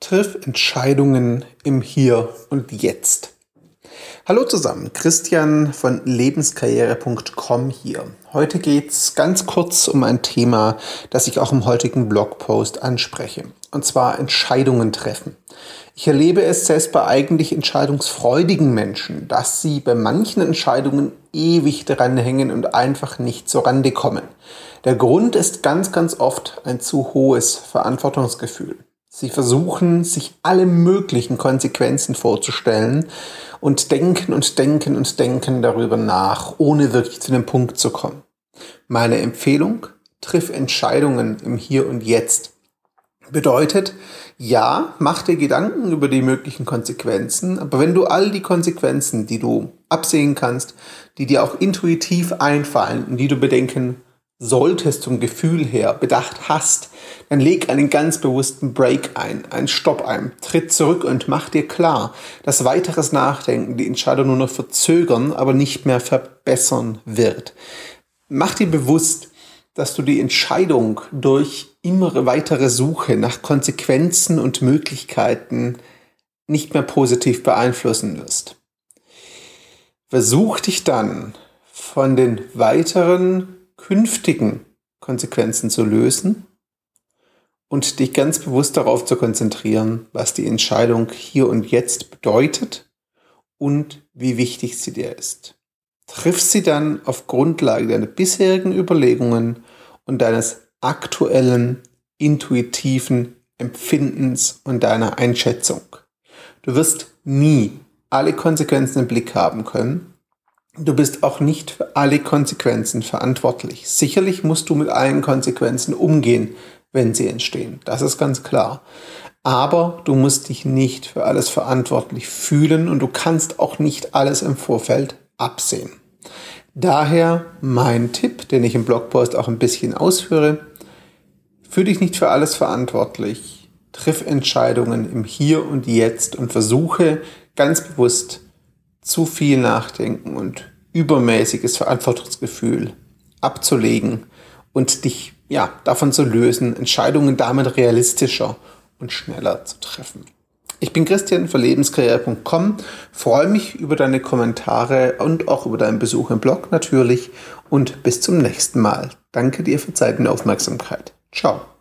Triff Entscheidungen im Hier und Jetzt. Hallo zusammen, Christian von lebenskarriere.com hier. Heute geht es ganz kurz um ein Thema, das ich auch im heutigen Blogpost anspreche, und zwar Entscheidungen treffen. Ich erlebe es selbst bei eigentlich entscheidungsfreudigen Menschen, dass sie bei manchen Entscheidungen ewig dran hängen und einfach nicht zur Rande kommen. Der Grund ist ganz, ganz oft ein zu hohes Verantwortungsgefühl. Sie versuchen, sich alle möglichen Konsequenzen vorzustellen und denken und denken und denken darüber nach, ohne wirklich zu dem Punkt zu kommen. Meine Empfehlung, triff Entscheidungen im Hier und Jetzt. Bedeutet, ja, mach dir Gedanken über die möglichen Konsequenzen, aber wenn du all die Konsequenzen, die du absehen kannst, die dir auch intuitiv einfallen und die du bedenken solltest zum Gefühl her bedacht hast, dann leg einen ganz bewussten Break ein, einen Stopp ein, tritt zurück und mach dir klar, dass weiteres Nachdenken die Entscheidung nur noch verzögern, aber nicht mehr verbessern wird. Mach dir bewusst, dass du die Entscheidung durch immer weitere Suche nach Konsequenzen und Möglichkeiten nicht mehr positiv beeinflussen wirst. Versuch dich dann von den weiteren künftigen Konsequenzen zu lösen und dich ganz bewusst darauf zu konzentrieren, was die Entscheidung hier und jetzt bedeutet und wie wichtig sie dir ist. Triff sie dann auf Grundlage deiner bisherigen Überlegungen und deines aktuellen intuitiven Empfindens und deiner Einschätzung. Du wirst nie alle Konsequenzen im Blick haben können, Du bist auch nicht für alle Konsequenzen verantwortlich. Sicherlich musst du mit allen Konsequenzen umgehen, wenn sie entstehen. Das ist ganz klar. Aber du musst dich nicht für alles verantwortlich fühlen und du kannst auch nicht alles im Vorfeld absehen. Daher mein Tipp, den ich im Blogpost auch ein bisschen ausführe. Fühl dich nicht für alles verantwortlich. Triff Entscheidungen im Hier und Jetzt und versuche ganz bewusst zu viel Nachdenken und übermäßiges Verantwortungsgefühl abzulegen und dich ja, davon zu lösen, Entscheidungen damit realistischer und schneller zu treffen. Ich bin Christian für lebenskarriere.com, freue mich über deine Kommentare und auch über deinen Besuch im Blog natürlich und bis zum nächsten Mal. Danke dir für Zeit und Aufmerksamkeit. Ciao.